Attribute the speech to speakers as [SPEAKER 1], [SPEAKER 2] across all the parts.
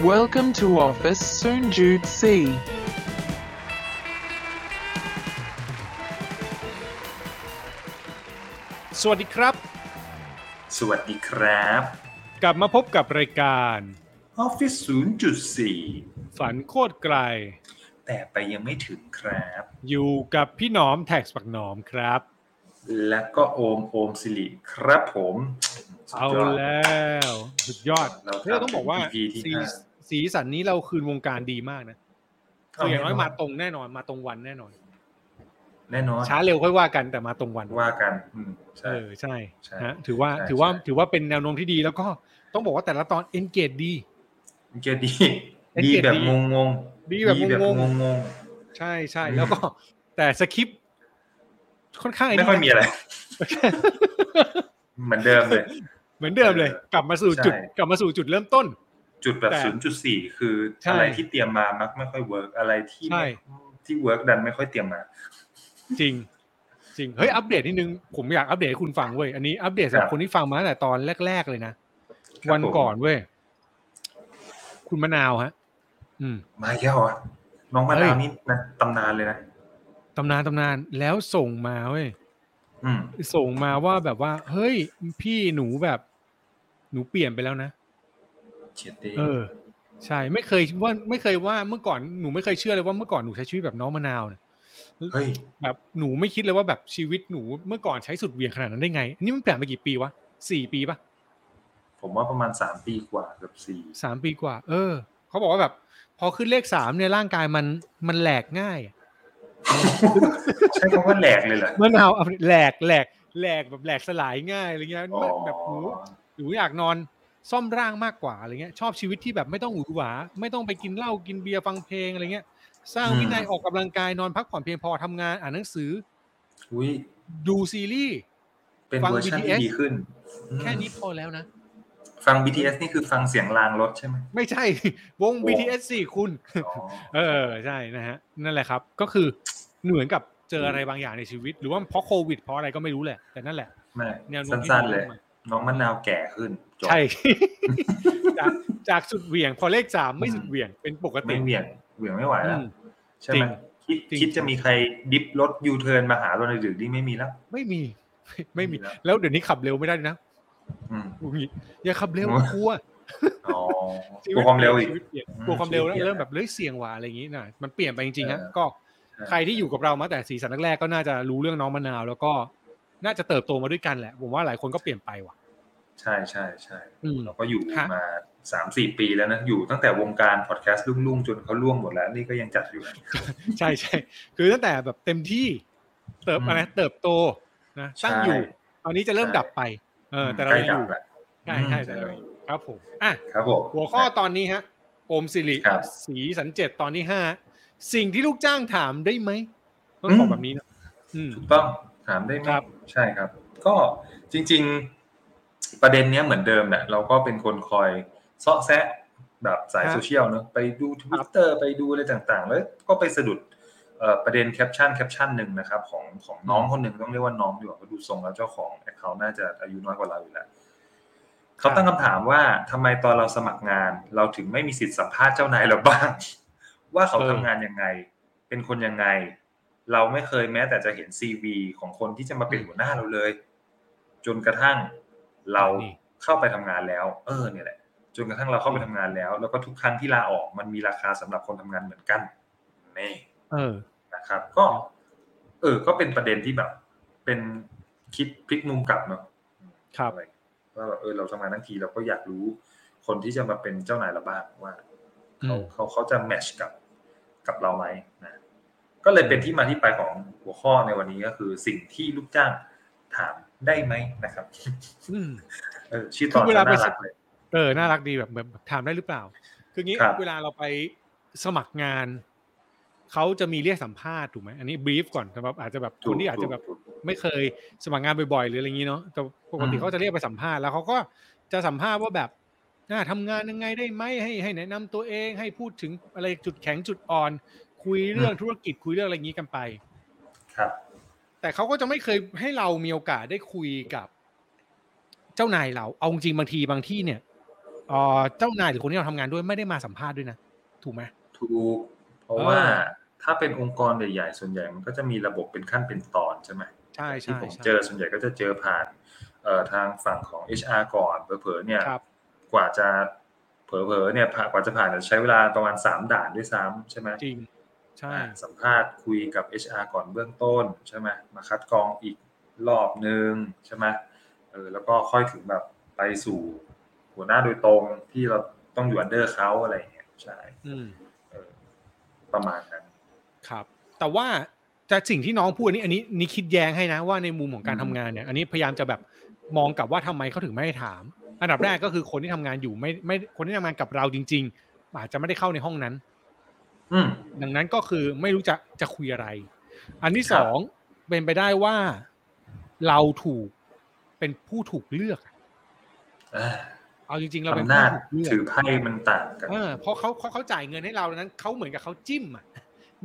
[SPEAKER 1] Welcome to office, Soon Jude C.
[SPEAKER 2] สวัสดีครับ
[SPEAKER 3] สวัสดีครับ
[SPEAKER 2] กลับมาพบกับรายการ
[SPEAKER 3] Office 0.4
[SPEAKER 2] ฝันโคตรไกล
[SPEAKER 3] แต่ไปยังไม่ถึงครับ
[SPEAKER 2] อยู่กับพี่หนอมแท็กปักหนอมครับ
[SPEAKER 3] แล้วก็โอมโอมสิริครับผมสุด
[SPEAKER 2] เอา
[SPEAKER 3] ยด
[SPEAKER 2] แล้วสุดยอด
[SPEAKER 3] เรา
[SPEAKER 2] เฮ้ยต้องบอกว่า
[SPEAKER 3] ทำ EP ที่
[SPEAKER 2] สี
[SPEAKER 3] ห้า
[SPEAKER 2] สีสันนี้เราคืนวงการดีมากนะคืออย่างน้อยมาตรงแน่นอนมาตรงวันแน่นอน
[SPEAKER 3] แน่นอน
[SPEAKER 2] ช้าเร็วค่อยว่ากันแต่มาตรงวัน
[SPEAKER 3] ว่ากันอืม
[SPEAKER 2] เอ
[SPEAKER 3] ใช่
[SPEAKER 2] อใช่
[SPEAKER 3] ใช่
[SPEAKER 2] ฮะถือว่า
[SPEAKER 3] ใช่
[SPEAKER 2] ถือว่า
[SPEAKER 3] ใช่
[SPEAKER 2] ถือว่าเป็นแนวโน้มที่ดีแล้วก็ต้องบอกว่าแต่ละตอน engage ดี
[SPEAKER 3] เกยดี
[SPEAKER 2] เอ็น
[SPEAKER 3] ดี
[SPEAKER 2] เกจ
[SPEAKER 3] แบบ
[SPEAKER 2] ดี
[SPEAKER 3] งงง
[SPEAKER 2] ดีแบบงง
[SPEAKER 3] งง
[SPEAKER 2] ใช่ใช่
[SPEAKER 3] อืม
[SPEAKER 2] แล้วก็แต่สคริปต์ ค่อนข้าง
[SPEAKER 3] ๆไม่ค่อยมีอะไร เหมือนเดิมเลย
[SPEAKER 2] เหมือนเดิมเลย
[SPEAKER 3] เออ
[SPEAKER 2] กลับมาสู่จุด
[SPEAKER 3] ใช่
[SPEAKER 2] กลับมาสู่จุดเริ่มต้น
[SPEAKER 3] จุดแบบ
[SPEAKER 2] แต่
[SPEAKER 3] 0.4คือ
[SPEAKER 2] ใช่
[SPEAKER 3] อะไรที่เตรียมมามักไม่ค่อยเวิร์กอะไรที่
[SPEAKER 2] ใช่
[SPEAKER 3] ที่เวิร์กดันไม่ค่อยเตรียมมา
[SPEAKER 2] จริง จริงเฮ้ยอัปเดตนิดนึงผมอยากอัปเดตให้คุณฟังเว้ยอันนี้อัปเดตสำหรับ
[SPEAKER 3] ครับ
[SPEAKER 2] คนที่ฟังมาตั้งแต่ตอนแรก ๆ เลยนะ
[SPEAKER 3] ครับ
[SPEAKER 2] วัน
[SPEAKER 3] ผม
[SPEAKER 2] ก่อนเว้ยคุณมะนาวฮะ อืม
[SPEAKER 3] มาแก้วอะน้องมะ
[SPEAKER 2] เฮ้
[SPEAKER 3] นาวยนี่นะตำนานเลยนะ
[SPEAKER 2] ตำนานตำนานแล้วส่งมาเว้ย
[SPEAKER 3] อืม
[SPEAKER 2] ส่งมาว่าแบบว่า เฮ้ย พี่หนูแบบ หนูเปลี่ยนไปแล้วนะ
[SPEAKER 3] เฉียดเด
[SPEAKER 2] เออ ใช่ไม่เคยว่าไม่เคยว่าเมื่อก่อนหนูไม่เคยเชื่อเลยว่าเมื่อก่อนหนูใช้ชีวิตแบบน้องมะนาวเนี่ย
[SPEAKER 3] เฮ้ย
[SPEAKER 2] แบบหนูไม่คิดเลยว่าแบบชีวิตหนูเมื่อก่อนใช้สุดเหวียงขนาดนั้นได้ไงอันนี้มันเปลี่ยนไปกี่ปีวะสี่ปีปะ
[SPEAKER 3] ผมว่าประมาณสามปีกว่าเกือบสี่
[SPEAKER 2] สามปีกว่า เออเขาบอกว่าแบบ พอขึ้นเลขสามเนี่ยร่างกายมันมันแหลกง่ายอะ
[SPEAKER 3] ใช้คำว่าแหลกเลยเหรอ
[SPEAKER 2] มะนาวเอาแหลกแหลกแหลกแบบแหลกสลายง่ายอะไรเงี้ย
[SPEAKER 3] อ๋อ
[SPEAKER 2] แบบหนูหนูอยากนอนซ่อมร่างมากกว่าอะไรเงี้ย ชอบชีวิตที่แบบไม่ต้องหวือหวา ไม่ต้องไปกินเหล้ากินเบียร์ฟังเพลงอะไรเงี้ย สร้างวินัยออกกำลังกายนอนพักผ่อนเพียงพอทำงานอ่านหนังสือ
[SPEAKER 3] อุ้ย
[SPEAKER 2] ดูซีรีส์
[SPEAKER 3] เป็น
[SPEAKER 2] ฟัง
[SPEAKER 3] เวอร์ชัน
[SPEAKER 2] BTS
[SPEAKER 3] ที่ดีขึ้น
[SPEAKER 2] แค่นี้พอแล้วนะ
[SPEAKER 3] ฟัง BTS นี่คือฟังเสียงรางรถใช่ไหม
[SPEAKER 2] ไม่ใช่ วง
[SPEAKER 3] โอ้
[SPEAKER 2] BTS สี่คุณ
[SPEAKER 3] อ๋อ
[SPEAKER 2] เออใช่นะฮะนั่นแหละครับ ก็คือเหมือนกับเจออะไรบางอย่างในชีวิต หรือว่าเพราะโควิดเพราะอะไรก็ไม่รู้แหละแต่นั่นแหละ
[SPEAKER 3] ไม่
[SPEAKER 2] แนวโน้มที่
[SPEAKER 3] สั้นๆเลย
[SPEAKER 2] ดีมาก
[SPEAKER 3] น้องมะนาวแก่ขึ้นจบ
[SPEAKER 2] ใช่จากจากสุดเหวี่ยง พอเลขสามไม่สุดเหวี่ยงเป็นปกติ
[SPEAKER 3] ไม่เหวี่ยงเหวี่ยงไม่ไหว
[SPEAKER 2] อื
[SPEAKER 3] แล้ว
[SPEAKER 2] ม
[SPEAKER 3] ใช่ไหมคิด
[SPEAKER 2] จริง
[SPEAKER 3] คิดจะมีใครดิฟรถยูเทิร์นมาหาเราในดึกนี่ไม่มีแล้ว
[SPEAKER 2] ไม่มี ไม่มี
[SPEAKER 3] ไม่มีแล้ว
[SPEAKER 2] แล้วเดี๋ยวนี้ขับเร็วไม่ได้ด้วยนะ
[SPEAKER 3] อืม
[SPEAKER 2] อุ๊ยอย่าขับเร็ว
[SPEAKER 3] โอ้ย
[SPEAKER 2] กลัว
[SPEAKER 3] อ๋อกลัวความเร็วอีก
[SPEAKER 2] ชีตปลี่ยน
[SPEAKER 3] อืม
[SPEAKER 2] กลัวความเร็วแล้ว
[SPEAKER 3] ชีวิตเปลี่ยน
[SPEAKER 2] เริ่มแบบเฮ้ยเสี่ยงว่ะอะไรอย่างงี้นะมันเปลี่ยนไปจริงๆฮะ
[SPEAKER 3] เออ
[SPEAKER 2] ก็
[SPEAKER 3] ใช่
[SPEAKER 2] ใครที่อยู่กับเรามาแต่สีสันแรกๆก็น่าจะรู้เรื่องน้องมะนาว แล้วก็น่าจะเติบโตมาด้วยกันแหละผมว่าหลายคนก็เปลี่ยนไปว่ะ
[SPEAKER 3] ใช่ใช่ใช่
[SPEAKER 2] อืม
[SPEAKER 3] เราก็อยู่
[SPEAKER 2] ฮะ
[SPEAKER 3] มาสามสี่ปีแล้วนะอยู่ตั้งแต่วงการพอดแคสต์ลุ่งๆ จนเขาล่วงหมดแล้ว นี่ก็ยังจัดอยู่
[SPEAKER 2] ใช่ใช่คือตั้งแต่แบบเต็มที่เติบ
[SPEAKER 3] อืม
[SPEAKER 2] อะไรเติบโตนะตั้งอยู่ตอนนี้จะเริ่ม
[SPEAKER 3] ใช่
[SPEAKER 2] ดับไป เออแต่เรา
[SPEAKER 3] ใกล้
[SPEAKER 2] ยังอยู่
[SPEAKER 3] ดับแล้ว
[SPEAKER 2] ใช่ใช่แต่เรายังอยู่ครับผมอะ
[SPEAKER 3] ครับผม
[SPEAKER 2] หัวข้อตอนนี้ฮะโอมสิริ
[SPEAKER 3] ครับ
[SPEAKER 2] สีสันเจ็ดตอนที่ห้าสิ่งที่ลูกจ้างถามได้ไหมต้อง
[SPEAKER 3] อืม
[SPEAKER 2] บอกแบบนี้นะอืม
[SPEAKER 3] ถูกต้องถามได้ไหม
[SPEAKER 2] ครับ
[SPEAKER 3] ใช่ครับ ก็จริง ๆ ประเด็นเนี้ยเหมือนเดิมแหละเราก็เป็นคนคอยเซาะแซะแบบสายโซเชียลเนอะไปดูทวิตเตอร์ไปดูอะไรต่างๆ แล้วก็ไปสะดุดเอ่อประเด็นแคปชั่นแคปชั่นหนึ่งนะครับของของน้องคนหนึ่งต้องเรียกว่าน้องดีกว่าเพราะดูทรงแล้วเจ้าของ account น่าจะอายุน้อยกว่าเราอยู่แล้ว เขาตั้งคำถามว่าทำไมตอนเราสมัครงาน เราถึงไม่มีสิทธิ์สัมภาษณ์เจ้านายเราบ้าง ว่าเขา
[SPEAKER 2] เออ
[SPEAKER 3] ทำงานยังไง เป็นคนยังไง เราไม่เคยแม้แต่จะเห็น CV ของคนที่จะมาเป็นหัวหน้าเราเลย จนกระทั่งเรา
[SPEAKER 2] นี่
[SPEAKER 3] เข้าไปทำงานแล้ว เออเนี่ยแหละ จนกระทั่งเราเข้าไปทำงานแล้ว แล้วก็ทุกครั้งที่ลาออกมันมีราคาสำหรับคนทำงานเหมือนกันนี่
[SPEAKER 2] เออ
[SPEAKER 3] นะครับ ก็ เออ ก็เป็นประเด็นที่แบบ เป็นคิดพลิกมุมกลับเนาะ
[SPEAKER 2] ครับ
[SPEAKER 3] อะไร ว่าแบบเออเราทำงานทั้งทีเราก็อยากรู้ คนที่จะมาเป็นเจ้านายเราบ้างว่าเขา
[SPEAKER 2] อืม
[SPEAKER 3] เขาเขาจะแมทชกับกับเราไหมนะก็เลยเป็นที่มาที่ไปของหัวข้อในวันนี้ก็คือ สิ่งที่ลูกจ้างถามได้ไหมนะครับ
[SPEAKER 2] อืม
[SPEAKER 3] เออชื่อตอน
[SPEAKER 2] คือเวลาไป
[SPEAKER 3] น่ารักเลย
[SPEAKER 2] เออน่ารักดีแบบแบบถามได้หรือเปล่า คืองี้
[SPEAKER 3] ครับ
[SPEAKER 2] เวลาเราไปสมัครงานเขาจะมีเรียกสัมภาษณ์ถูกไหมอันนี้บรีฟก่อนสำหรับอาจจะแบบคนที่อาจจะแบบ
[SPEAKER 3] ถูก
[SPEAKER 2] ไม่เคยสมัครงานบ่อยๆ หรืออะไรอย่างนี้เนาะแต่ปกติ
[SPEAKER 3] อืม
[SPEAKER 2] เขาจะเรียกไปสัมภาษณ์แล้วเขาก็จะสัมภาษณ์ว่าแบบอ่าทำงานยังไงได้ไหมให้ให้แนะนำตัวเองให้พูดถึงอะไรจุดแข็งจุดอ่อน คุยเรื่องธุรกิจคุยเรื่องอะไรอย่างนี้กันไป
[SPEAKER 3] ครับ
[SPEAKER 2] แต่เขาก็จะไม่เคยให้เรามีโอกาสได้คุยกับ เจ้านายเราเอาจริงๆบางทีบางที่เนี่ยเอ่อเจ้านายหรือคนที่เราทำงานด้วยไม่ได้มาสัมภาษณ์ด้วยนะถูกไหม
[SPEAKER 3] ถูกเพราะ
[SPEAKER 2] เออ
[SPEAKER 3] ว่าถ้าเป็นองค์กรใหญ่ๆส่วนใหญ่มันก็จะมีระบบเป็นขั้นเป็นตอนใช่ไหม
[SPEAKER 2] ใช่
[SPEAKER 3] ที่
[SPEAKER 2] ใช่
[SPEAKER 3] ผม
[SPEAKER 2] ใช่
[SPEAKER 3] เจอส่วนใหญ่ก็จะเจอผ่านเอ่อทางฝั่งของ HR ก่อนเผลอๆเนี่ย
[SPEAKER 2] ครับ
[SPEAKER 3] กว่าจะเผลอๆเนี่ยผ่านกว่าจะผ่านจะใช้เวลาประมาณสามด่านด้วยซ้ำใช่ไหม
[SPEAKER 2] จริงใช่
[SPEAKER 3] อ่าสัมภาษณ์คุยกับ HR ก่อนเบื้องต้นใช่ไหมมาคัดกรองอีกรอบนึงใช่ไหมเออแล้วก็ค่อยถึงแบบไปสู่หัวหน้าโดยตรงที่เราต้องอยู่อันเดอร์เขาอะไรอย่างเงี้ยใช่
[SPEAKER 2] อืม
[SPEAKER 3] เออประมาณนั้น
[SPEAKER 2] ครับ แต่ว่า จะสิ่งที่น้องพูดอันนี้อันนี้นี่คิดแย้งให้นะว่าในมุมของการ
[SPEAKER 3] อืม
[SPEAKER 2] ทำงานเนี่ย อันนี้พยายามจะแบบมองกลับว่าทำไมเขาถึงไม่ให้ถาม อันดับแรกก็คือคนที่ทำงานอยู่ไม่ไม่คนที่ทำงานกับเราจริง ๆ อาจจะไม่ได้เข้าในห้องนั้น
[SPEAKER 3] อืม
[SPEAKER 2] ดังนั้นก็คือไม่รู้จะจะคุยอะไร อันที่
[SPEAKER 3] ค
[SPEAKER 2] ส
[SPEAKER 3] รับ
[SPEAKER 2] องเป็นไปได้ว่าเราถูกเป็นผู้ถูกเลือก
[SPEAKER 3] อ่า
[SPEAKER 2] เอาจริงๆเราเป็น
[SPEAKER 3] อำ
[SPEAKER 2] ผู้
[SPEAKER 3] นาจ
[SPEAKER 2] ถูกเลือก
[SPEAKER 3] ถือไพ่มันต่างกัน
[SPEAKER 2] เออเพราะเขาเขาเขาจ่ายเงินให้เราดังนั้นเขาเหมือนกับเขาจิ้มอะ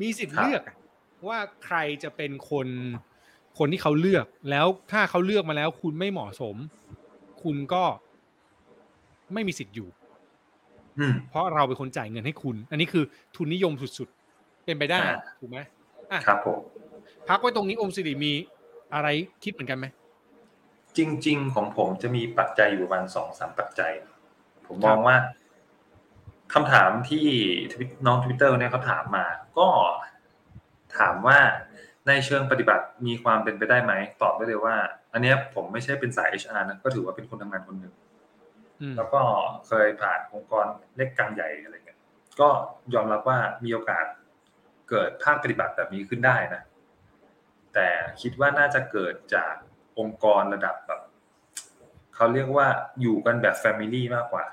[SPEAKER 2] มีสิทธิ์
[SPEAKER 3] ครับ
[SPEAKER 2] เลือกอะ ว่าใครจะเป็นคนคนที่เขาเลือก แล้วถ้าเขาเลือกมาแล้ว คุณไม่เหมาะสม คุณก็ไม่มีสิทธิ์อยู่
[SPEAKER 3] อืม
[SPEAKER 2] เพราะเราเป็นคนจ่ายเงินให้คุณ อันนี้คือทุนนิยมสุดๆ เป็นไปได้
[SPEAKER 3] อ่า
[SPEAKER 2] ถูกไหมอะ
[SPEAKER 3] ครับผม
[SPEAKER 2] พักไว้ตรงนี้อมสิริมีอะไรคิดเหมือนกันไหม
[SPEAKER 3] จริง ๆ ของผมจะมีปัจจัยอยู่ประมาณสองสามปัจจัย ผม
[SPEAKER 2] ค
[SPEAKER 3] ม
[SPEAKER 2] รับ
[SPEAKER 3] องว่าคำถามที่ทวิตน้องทวิตเตอร์เนี่ยเขาถามมา ก็ ถามว่าในเชิงปฏิบัติมีความเป็นไปได้ไหมตอบได้เลยว่า อันเนี้ยผมไม่ใช่เป็นสาย HR นะก็ถือว่าเป็นคนทำงานคนหนึ่ง
[SPEAKER 2] อืม
[SPEAKER 3] แล้วก็เคยผ่านองค์กรเล็กกลางใหญ่อะไรเงี้ยก็ยอมรับว่ามีโอกาสเกิดภาคปฏิบัติแบบนี้ขึ้นได้นะ แต่คิดว่าน่าจะเกิดจากองค์กรระดับแบบเขาเรียกว่าอยู่กันแบบแฟมิลี่มากกว่า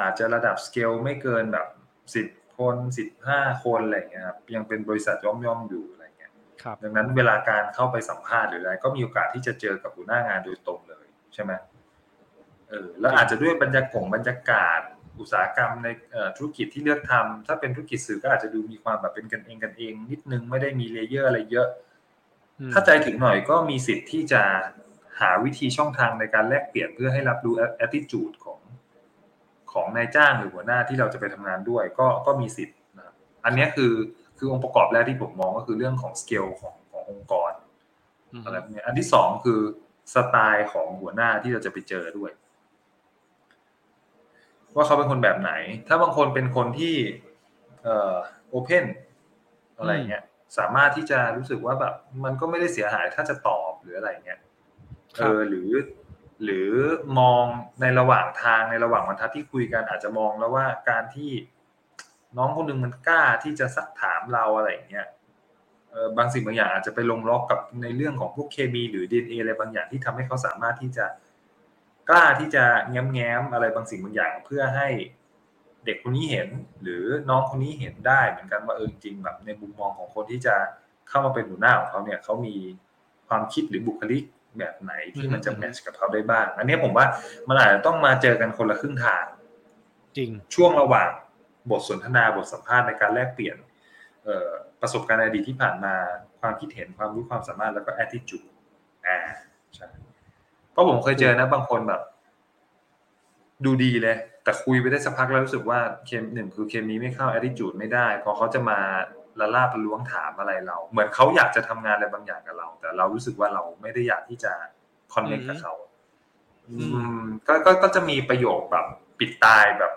[SPEAKER 3] อาจจะระดับสเกลไม่เกินแบบสิบ คนสิบห้าคนอะไรเงี้ยครับยังเป็นบริษัทย่อมๆอยู่อะไรเงี้ย
[SPEAKER 2] ครับ
[SPEAKER 3] ดังนั้นเวลาการเข้าไปสัมภาษณ์หรืออะไรก็มีโอกาสที่จะเจอกับหัวหน้างานโดยตรงเลยใช่ไหมเออแล้วอาจจะด้วยบรรยากาศบรรยากาศอุตสาหกรรมในเอ่อธุรกิจที่เลือกทำถ้าเป็นธุรกิจสื่อก็อาจจะดูมีความแบบเป็นกันเองกันเอง นิดนึงไม่ได้มี layer อะไรเยอะ
[SPEAKER 2] อืม
[SPEAKER 3] ถ้าใจถึงหน่อยก็มีสิทธิ์ที่จะหาวิธีช่องทางในการแลกเปลี่ยนเพื่อให้รับรู้ attitude ของ ของนายจ้างหรือหัวหน้าที่เราจะไปทำงานด้วย ก็ก็มีสิทธิ์นะครับอันเนี้ยคือคือองค์ประกอบแรกที่ผมมองก็คือเรื่องของสเกลของขององค์กร
[SPEAKER 2] อืม
[SPEAKER 3] อะไรพวกเนี้ยอันที่สองคือสไตล์ของหัวหน้าที่เราจะไปเจอด้วย ว่าเขาเป็นคนแบบไหน ถ้าบางคนเป็นคนที่เอ่อโอเพนอะไรเงี้ยสามารถที่จะรู้สึกว่าแบบ มันก็ไม่ได้เสียหายถ้าจะตอบหรืออะไรเงี้ย
[SPEAKER 2] ค
[SPEAKER 3] เอ
[SPEAKER 2] รับ
[SPEAKER 3] อหรือ หรือมองในระหว่างทางในระหว่างบรรทัดที่คุยกันอาจจะมองแล้วว่าการที่น้องคนหนึ่งมันกล้าที่จะซักถามเราอะไรอย่างเงี้ยบางสิ่งบางอย่างอาจจะไปลงล็อกกับในเรื่องของพวกเคมีหรือ DNA อะไรบางอย่างที่ทำให้เขาสามารถที่จะกล้าที่จะแง้มแง้มๆอะไรบางสิ่งบางอย่าง เพื่อให้เด็กคนนี้เห็น หรือน้องคนนี้เห็นได้เหมือนกันว่าเออจริงแบบในมุมมองของคนที่จะเข้ามาเป็นหัวหน้าของเขาเนี่ยเขามีความคิดหรือบุคลิก แบบไหนที่มันจะ
[SPEAKER 2] อืม
[SPEAKER 3] แมทช์กับเขาได้บ้าง อันเนี้ยผมว่ามันอาจจะต้องมาเจอกันคนละครึ่งทาง
[SPEAKER 2] จริง
[SPEAKER 3] ช่วงระหว่างบทสนทนาบทสัมภาษณ์ในการแลกเปลี่ยนเอ่อประสบการณ์ในอดีตที่ผ่านมาความคิดเห็นความรู้ความสามารถแล้วก็ attitude อ่าใช่เพราะผมเคยเจอนะบางคนแบบ ดูดีเลย แต่คุยไปได้สักพักแล้วรู้สึกว่าเคมหนึ่งคือเคมีไม่เข้า attitude ไม่ได้พอเขาจะมา ละลาบละล้วงถามอะไรเรา เหมือนเขาอยากจะทำงานอะไรบางอย่างกับเรา แต่เรารู้สึกว่าเราไม่ได้อยากที่จะ connect กับเขา
[SPEAKER 2] อืม
[SPEAKER 3] อืมก็ก็ก็จะมีประโยคแบบปิดตายแบบ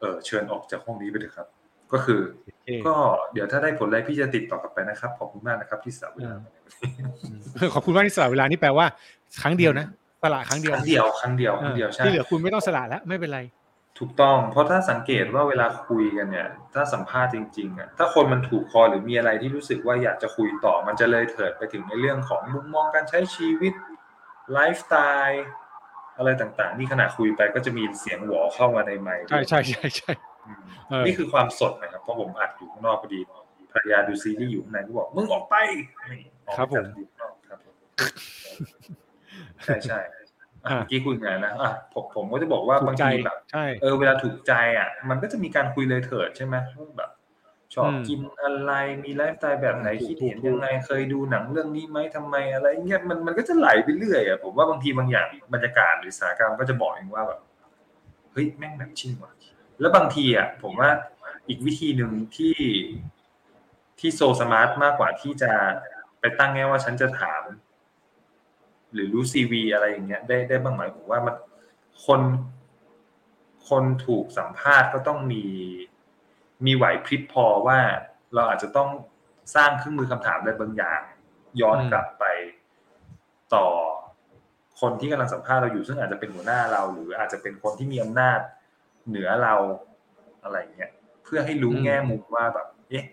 [SPEAKER 3] เออเชิญออกจากห้องนี้ไปเลยครับ ก็คือ
[SPEAKER 2] โอเค
[SPEAKER 3] ก็เดี๋ยวถ้าได้ผลอะไรพี่จะติดต่อกลับไปนะครับขอบคุณมากนะครับ ที่สาวเวลา
[SPEAKER 2] อืมขอบคุณมากที่สละเวลานี่แปลว่า ครั้งเดียวนะสละครั้งเดี
[SPEAKER 3] ค
[SPEAKER 2] ยว
[SPEAKER 3] รั้งเดียวครั้งเดียวครั้งเดียวใช่
[SPEAKER 2] ที่เหลือคุณไม่ต้องสละแล้วไม่เป็นไร
[SPEAKER 3] ถูกต้อง เพราะถ้าสังเกตว่าเวลาคุยกันเนี่ย ถ้าสัมภาษณ์จริงๆอะถ้าคนมันถูกคอหรือมีอะไรที่รู้สึกว่าอยากจะคุยต่อ มันจะเลยเถิดไปถึงในเรื่องของมุมมองการใช้ชีวิตไลฟ์สไตล์อะไรต่างๆ นี่ขณะคุยไปก็จะมีเสียงหวอเข้ามาในไมค์
[SPEAKER 2] ใช่ใช่ใช่ใช่
[SPEAKER 3] อืม
[SPEAKER 2] เออ
[SPEAKER 3] นี่คือความสดนะครับ เพราะผมอัดอยู่ข้างนอกพอดีภรรยาดูซีรีส์อยู่ข้างในก็บอกมึงออกไปนี่ออกไปจากอยู่ข้างนอกครับผมใช่ใช่อะ
[SPEAKER 2] อะ
[SPEAKER 3] เมื่อกี้คุยไงนะอะผมผมก็จะบอกว่า
[SPEAKER 2] ถูกใจ
[SPEAKER 3] บาง
[SPEAKER 2] ใจ
[SPEAKER 3] ทีแบบ
[SPEAKER 2] ใช่
[SPEAKER 3] เออเวลาถูกใจอะ มันก็จะมีการคุยเลยเถิดใช่ไหมว่าแบบชอบ
[SPEAKER 2] อืม
[SPEAKER 3] กินอะไรมีไลฟ์สไตล์แบบไหน
[SPEAKER 2] ถูก
[SPEAKER 3] คิดเห็น
[SPEAKER 2] ถูก
[SPEAKER 3] ยังไงเคยดูหนังเรื่องนี้ไหมทำไมอะไรเงี้ยมันมันก็จะไหลไปเรื่อยอะผมว่าบางทีบางอย่างบรรยากาศหรือสถานการณ์ก็จะบอกเองว่าแบบเฮ้ยแม่งแบบชิ่งว่ะแล้วบางทีอะผมว่าอีกวิธีหนึ่งที่ที่โซสมาร์ทมากกว่าที่จะไปตั้งแง่ว่าฉันจะถาม หรือรู้ซีวีอะไรอย่างเงี้ยได้ได้บ้างไหมผมว่ามันคนคนถูกสัมภาษณ์ก็ต้องมีมีไหวพริบพอว่าเราอาจจะต้องสร้างเครื่องมือคำถามอะไรบางอย่าง ย้อนกลับไปต่อคนที่กำลังสัมภาษณ์เราอยู่ซึ่งอาจจะเป็นหัวหน้าเรา หรืออาจจะเป็นคนที่มีอำนาจเหนือเราอะไรเงี้ยเพื่อให้รู้แง่มุมว่าแบบ เอ๊ะ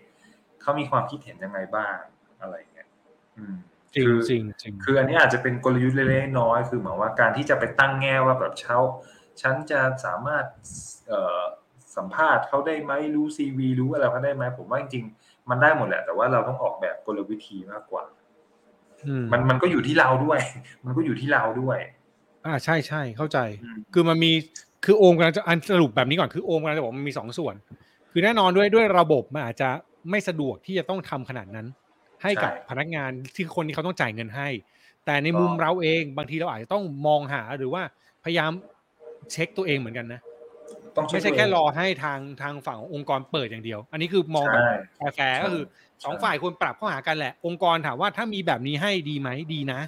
[SPEAKER 3] เขามีความคิดเห็นยังไงบ้างอะไรเงี้ย อืม
[SPEAKER 2] จริง
[SPEAKER 3] คือ
[SPEAKER 2] จริงจริง
[SPEAKER 3] คืออันนี้อาจจะเป็นกลยุทธ์เล็กๆน้อยๆคือหมายว่าการที่จะไปตั้งแง่ว่าแบบเช้าฉันจะสามารถเอ่อสัมภาษณ์เขาได้ไหมรู้ซีวีรู้อะไรเขาได้ไหมผมว่าจริงๆมันได้หมดแหละ แต่ว่าเราต้องออกแบบกลวิธีมากกว่า
[SPEAKER 2] อืม
[SPEAKER 3] มันมันก็อยู่ที่เราด้วย มันก็อยู่ที่เราด้วย
[SPEAKER 2] อ่าใช่ใช่เข้าใจ
[SPEAKER 3] อืม
[SPEAKER 2] คือมันมีคือโอมกำลังจะอันสรุปแบบนี้ก่อนคือโอมกำลังจะบอกว่ามันมีสองส่วน คือแน่นอนด้วยด้วยระบบมันอาจจะไม่สะดวกที่จะต้องทำขนาดนั้น ให้กับพนักงานที่คนที่เขาต้องจ่ายเงินให้ แต่ในมุมเราเองบางทีเราอาจจะต้องมองหาหรือว่าพยายามเช็คตัวเองเหมือนกันนะ
[SPEAKER 3] ต้องเช็
[SPEAKER 2] ไม่ใช่
[SPEAKER 3] ตัวเง
[SPEAKER 2] แค่รอให้ทางทางฝั่งองค์กรเปิดอย่างเดียว อันนี้คือมองแบบ
[SPEAKER 3] ใช่
[SPEAKER 2] แฟร์ๆก็คือสอง
[SPEAKER 3] ใช่
[SPEAKER 2] ฝ่ายควรปรับเข้าหากันแหละ องค์กรถามว่าถ้ามีแบบนี้ให้ดีไหมดีนะ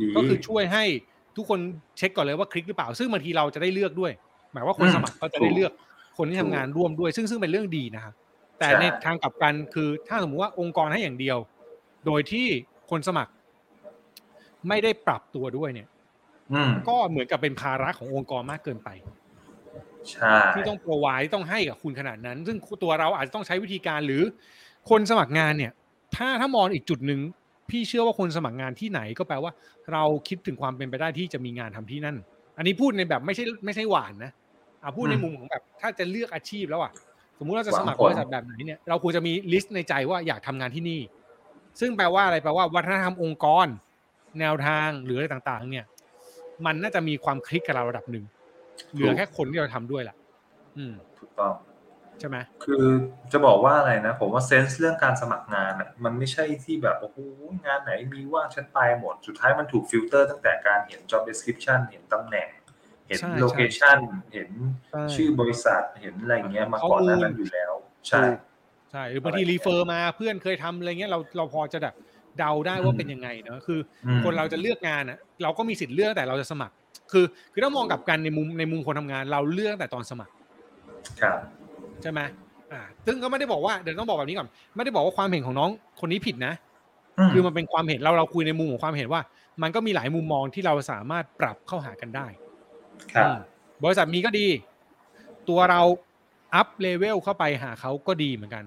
[SPEAKER 3] ดี
[SPEAKER 2] ก็คือช่วยให้ทุกคนเช็คก่อนเลยว่าคลิกหรือเปล่า ซึ่งบางทีเราจะได้เลือกด้วย หมายว่าคน
[SPEAKER 3] อืม
[SPEAKER 2] สมัครก็จะได้
[SPEAKER 3] ถูก
[SPEAKER 2] เลือกคนที่ทำงานร่วมด้วย ซึ่งซึ่งเป็นเรื่องดีนะครับ แต่
[SPEAKER 3] ใช่
[SPEAKER 2] ในทางกลับกันคือถ้าสมมติว่าองค์กรให้อย่างเดียว โดยที่คนสมัคร ไม่ได้ปรับตัวด้วยเนี่ย
[SPEAKER 3] อืม
[SPEAKER 2] ก็เหมือนกับเป็นภาระขององค์กรมากเกินไป
[SPEAKER 3] ใช่
[SPEAKER 2] ที่ต้องโปรไวต้องให้กับคุณขนาดนั้น ซึ่งตัวเราอาจจะต้องใช้วิธีการหรือ คนสมัครงานเนี่ย ถ้าถ้ามองอีกจุดหนึ่งพี่เชื่อว่าคนสมัครงานที่ไหนก็แปลว่า เราคิดถึงความเป็นไปได้ที่จะมีงานทำที่นั่น อันนี้พูดในแบบไม่ใช่ไม่ใช่หวานนะอ่าพูดในมุมของแบบ ถ้าจะเลือกอาชีพแล้วอะ สมมุติเราจะสมัครบริษัทแบบไหนเนี่ยเราควรจะมีลิสต์ในใจว่าอยากทำงานที่นี่ ซึ่งแปลว่าอะไรแปลว่าวัฒนธรรมองค์กร แนวทางหรืออะไรต่าง ๆ เนี่ย มันน่าจะมีความคลิกกับเราระดับหนึ่งเหลือแค่คนที่เราทำด้วยแหละอืม
[SPEAKER 3] ถูกต้อง
[SPEAKER 2] ใช่ไหม
[SPEAKER 3] คือจะบอกว่าอะไรนะ ผมว่า sense เรื่องการสมัครงานอะมันไม่ใช่ที่แบบโอ้โหงานไหนมีว่างฉันไปหมด สุดท้ายมันถูกฟิลเตอร์ตั้งแต่การเห็น job description เห็นตำแหน่ง เห็น
[SPEAKER 2] ใช่
[SPEAKER 3] location เห็น
[SPEAKER 2] ใช่
[SPEAKER 3] ชื่อบริษัทเห็นอะไรเงี้ยมาก่อนหน้านั้นอยู่แล้ว ใช่
[SPEAKER 2] ใช่หรือบางที refer มาเพื่อนเคยทำอะไรเงี้ยเราเราพอจะแบบเดาได้ว่าเป็นยังไงเนอะคืออื
[SPEAKER 3] ม
[SPEAKER 2] คนเราจะเลือกงานอะเราก็มีสิทธิ์เลือกแต่เราจะสมัคร คือ คือถ้ามองกลับกันในมุมในมุมคนทำงาน เราเลือกตั้งแต่ตอนสมัคร
[SPEAKER 3] ครับ
[SPEAKER 2] ใช่ไหมอ่าซึ่งก็ไม่ได้บอกว่าเดี๋ยวต้องบอกแบบนี้ก่อนไม่ได้บอกว่าความเห็นของน้องคนนี้ผิดนะ คือมันเป็นความเห็นเราเราคุยในมุมของความเห็นว่า มันก็มีหลายมุมมองที่เราสามารถปรับเข้าหากันได้
[SPEAKER 3] ครั บ
[SPEAKER 2] อืมบริษัทมีก็ดี ตัวเรา up level เข้าไปหาเขาก็ดีเหมือนกัน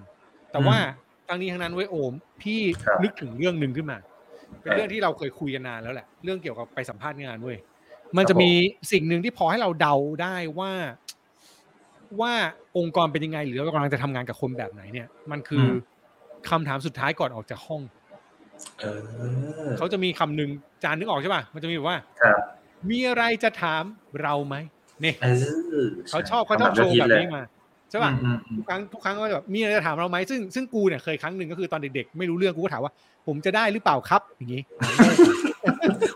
[SPEAKER 2] แต่ว่าทั้งนี้ทั้งนั้นไว้ยโอม พี่
[SPEAKER 3] ครับ
[SPEAKER 2] นึกถึงเรื่องหนึ่งขึ้นมา เป็น
[SPEAKER 3] ครับ
[SPEAKER 2] เรื่องที่เราเคยคุยกันนานแล้วแหละ เรื่องเกี่ยวกับไปสัมภาษณ์งานเว้ยมัน
[SPEAKER 3] ครับ
[SPEAKER 2] จะมีสิ่งหนึ่งที่พอให้เราเดาได้ว่า ว่าองค์กรเป็นยังไง หรือเรากำลังจะทำงานกับคนแบบไหนเนี่ย มันคืออคำถามสุดท้ายก่อนออกจากห้อง
[SPEAKER 3] เออ
[SPEAKER 2] เขาจะมีคำหนึ่งจานนึกออกใช่ป่ะมันจะมีแบบว่า
[SPEAKER 3] ครับ
[SPEAKER 2] มีอะไรจะถามเราไหมนี่
[SPEAKER 3] เออ
[SPEAKER 2] เขาชอบเขาชอบโชว์แบบนี้มาใช่ป่ะ
[SPEAKER 3] อืมอืม
[SPEAKER 2] ทุกครั้งทุกครั้งก็จะแบบมีอะไรจะถามเราไหมซึ่งซึ่งกูเนี่ยเคยครั้งหนึ่งก็คือตอนเด็กๆไม่รู้เรื่องกูก็ถามว่า ผมจะได้หรือเปล่าครับอย่างนี้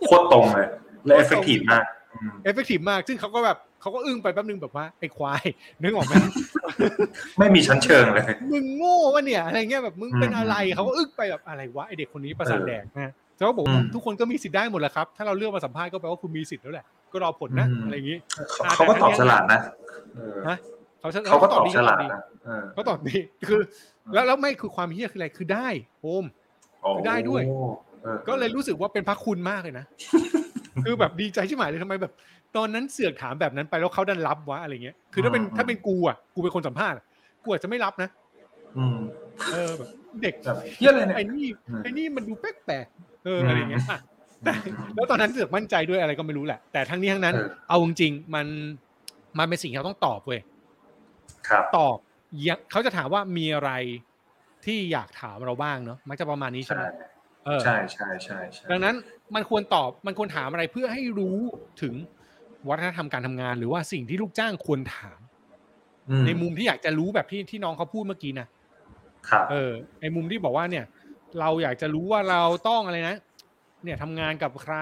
[SPEAKER 3] โคตรตรงเลยและ effective มากอืม
[SPEAKER 2] effective มาก ซึ่งเขาก็แบบเขาก็อึ้งไปแป๊บนึงแบบว่าไอ้ควายนึกออกไหม
[SPEAKER 3] ไม่มีชั้นเชิงเลย
[SPEAKER 2] มึงโง่วะเนี่ยอะไรเงี้ยแบบมึงเป็น
[SPEAKER 3] อืม
[SPEAKER 2] อะไรเขาก็อึ้งไปแบบอะไรวะไอเด็กคนนี้ประสาทแดกนะ แต่ว่าบอกว่าอืมทุกคนก็มีสิทธิ์ได้หมดแหละครับ ถ้าเราเลือกมาสัมภาษณ์ก็แปลว่าคุณมีสิทธิ์แล้วแหละ ก็รอผลนะ
[SPEAKER 3] อืม
[SPEAKER 2] อะไรอย่างนี้
[SPEAKER 3] เขา
[SPEAKER 2] อ่า
[SPEAKER 3] เขาก็
[SPEAKER 2] แต่
[SPEAKER 3] ตอบ
[SPEAKER 2] ทั้ง
[SPEAKER 3] ฉ
[SPEAKER 2] นี้
[SPEAKER 3] ลาดนะเออ
[SPEAKER 2] ฮะเขา
[SPEAKER 3] เขาก็ตอบ
[SPEAKER 2] ดี
[SPEAKER 3] ฉลาด
[SPEAKER 2] ดี
[SPEAKER 3] นะเออ
[SPEAKER 2] เขาตอบดีคือ แล้วแล้วไม่คือความเฮี้ยคืออะไรคือได้โอม
[SPEAKER 3] โอ้
[SPEAKER 2] ได้ด้วย
[SPEAKER 3] ออ
[SPEAKER 2] ก็เลยรู้สึกว่าเป็นพระคุณมากเลยนะ คือแบบดีใจใช่ไหมเลยทำไมแบบ ตอนนั้นเสือกถามแบบนั้นไปแล้วเขาดันรับวะอะไรเงี้ย คือถ้าเป็นถ้าเป็นกูอะกูเป็นคนสัมภาษณ์อะกูอาจจะไม่รับนะ
[SPEAKER 3] อืม
[SPEAKER 2] เออแบบเด็ก
[SPEAKER 3] แบบเฮียอะไรเนี่ย
[SPEAKER 2] ไอ้นี่
[SPEAKER 3] อืม
[SPEAKER 2] ไอ้นี่มันดูแปลกๆ เอออะไรเงี้ยอะแต่แล้วตอนนั้นเสือกมั่นใจด้วยอะไรก็ไม่รู้แหละ แต่ทั้งนี้ทั้งนั้น
[SPEAKER 3] เออ
[SPEAKER 2] เอาจริงๆมันมันเป็นสิ่งที่เราต้องตอบเว้ย
[SPEAKER 3] ครับ
[SPEAKER 2] ตอบยังเขาจะถามว่ามีอะไรที่อยากถามเราบ้างเนาะมักจะประมาณนี้ใช่ไหม
[SPEAKER 3] ใช่
[SPEAKER 2] เออ
[SPEAKER 3] ใช่ใช่ใช่ใช่
[SPEAKER 2] ดังนั้นมันควรตอบมันควรถามอะไรเพื่อให้รู้ถึงวัฒนธรรมการทำงาน หรือว่าสิ่งที่ลูกจ้างควรถาม
[SPEAKER 3] อื
[SPEAKER 2] ในมุมที่อยากจะรู้แบบที่ที่น้องเขาพูดเมื่อกี้นะครับเออในมุมที่บอกว่าเนี่ย เราอยากจะรู้ว่าเราต้องอะไรนะ เนี่ยทำงานกับใคร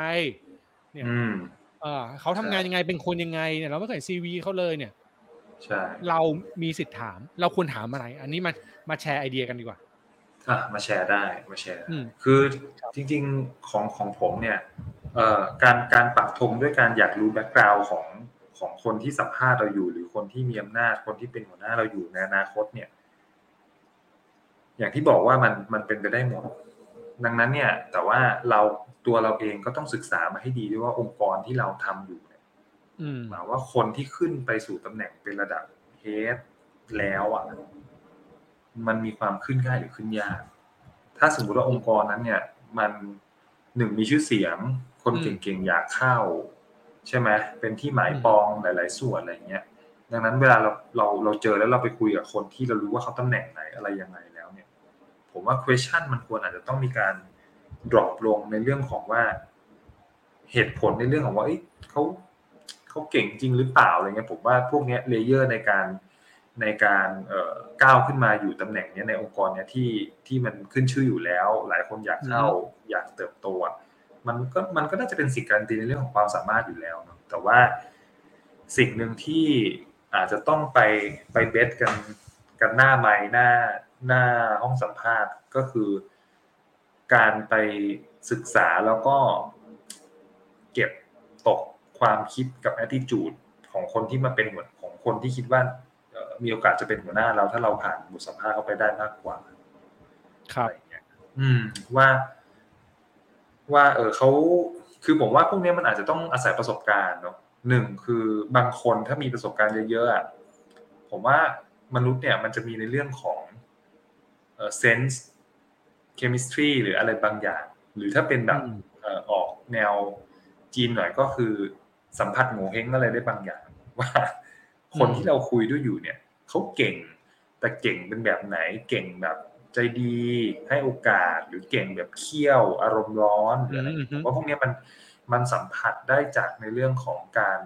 [SPEAKER 2] เนี่ย
[SPEAKER 3] อืม
[SPEAKER 2] เออเขาทำงานยังไงเป็นคนยังไงเนี่ยเราไม่เคย CV เขาเลยเนี่ย
[SPEAKER 3] ใช่
[SPEAKER 2] เรามีสิทธิ์ถาม เราควรถามอะไร อันนี้มามาแชร์ไอเดียกันดีกว่า
[SPEAKER 3] อะมาแชร์ได้มาแชร์
[SPEAKER 2] อืม
[SPEAKER 3] คือจริงๆของของผมเนี่ยเอ่อการการปักธงด้วยการอยากรู้ background ของของคนที่สัมภาษณ์เราอยู่ หรือคนที่มีอำนาจคนที่เป็นหัวหน้าเราอยู่ในอนาคตเนี่ย อย่างที่บอกว่ามันมันเป็นไปได้หมด ดังนั้นเนี่ยแต่ว่าเราตัวเราเองก็ต้องศึกษามาให้ดีด้วยว่าองค์กรที่เราทำอยู่เนี่ย
[SPEAKER 2] อืม
[SPEAKER 3] หมายว่าคนที่ขึ้นไปสู่ตำแหน่งเป็นระดับเฮดแล้วอะมันมีความขึ้นง่ายหรือขึ้นยาก ถ้าสมมติว่าองค์กรนั้นเนี่ย มันหนึ่งมีชื่อเสียง คนเก่งๆอยากเข้า ใช่ไหมเป็นที่หมายปองหลาย ๆ ส่วนอะไรเงี้ย ดังนั้นเวลาเราเราเราเจอแล้วเราไปคุยกับคนที่เรารู้ว่าเขาตำแหน่งไหนอะไรยังไงแล้วเนี่ย ผมว่า question มันควรอาจจะต้องมีการ drop ลงในเรื่องของว่าเหตุผลในเรื่องของว่าเอ้ยเขาเขาเก่งจริงหรือเปล่าอะไรเงี้ยผมว่าพวกเนี้ย layer ในการในการเอ่อก้าวขึ้นมาอยู่ตำแหน่งเนี้ยในองค์กรเนี้ยที่ที่มันขึ้นชื่ออยู่แล้ว หลายคนอยากเข้าอยากเติบโตอะมันก็มันก็น่าจะเป็นสิ่งการันตีในเรื่องของความสามารถอยู่แล้วเนอะแต่ว่าสิ่งหนึ่งที่อาจจะต้องไปไปเบสกันกันหน้าไม้หน้า หน้าห้องสัมภาษณ์ก็คือ การไปศึกษาแล้วก็เก็บตกความคิดกับ attitude ของคนที่มาเป็นหัวของคนที่คิดว่าเอ่อมีโอกาสจะเป็นหัวหน้าเราถ้าเราผ่านบทสัมภาษณ์เข้าไปได้มากกว่า
[SPEAKER 2] ครับ
[SPEAKER 3] อะไรเงี้ยอืม ว่า ว่า เออเขาคือผมว่าพวกเนี้ยมันอาจจะต้องอาศัยประสบการณ์เนาะหนึ่งคือบางคนถ้ามีประสบการณ์เยอะๆอะผมว่ามนุษย์เนี่ยมันจะมีในเรื่องของ เอ่อ sense chemistry หรืออะไรบางอย่าง หรือถ้าเป็นแบบ
[SPEAKER 2] อืม
[SPEAKER 3] เอ่อออกแนวจีนหน่อยก็คือสัมผัสโงเฮงอะไรได้บางอย่าง ว่า คนที่เราคุยด้วยอยู่เนี่ยเขาเก่ง แต่เก่งเป็นแบบไหนเก่งแบบใจดีให้โอกาสหรือเก่งแบบเคี่ยวอารมณ์ร้อนหรืออะไร
[SPEAKER 2] อืมอื
[SPEAKER 3] ผมมว่าพวกเนี้ยมันมันสัมผัสได้จากในเรื่องของการ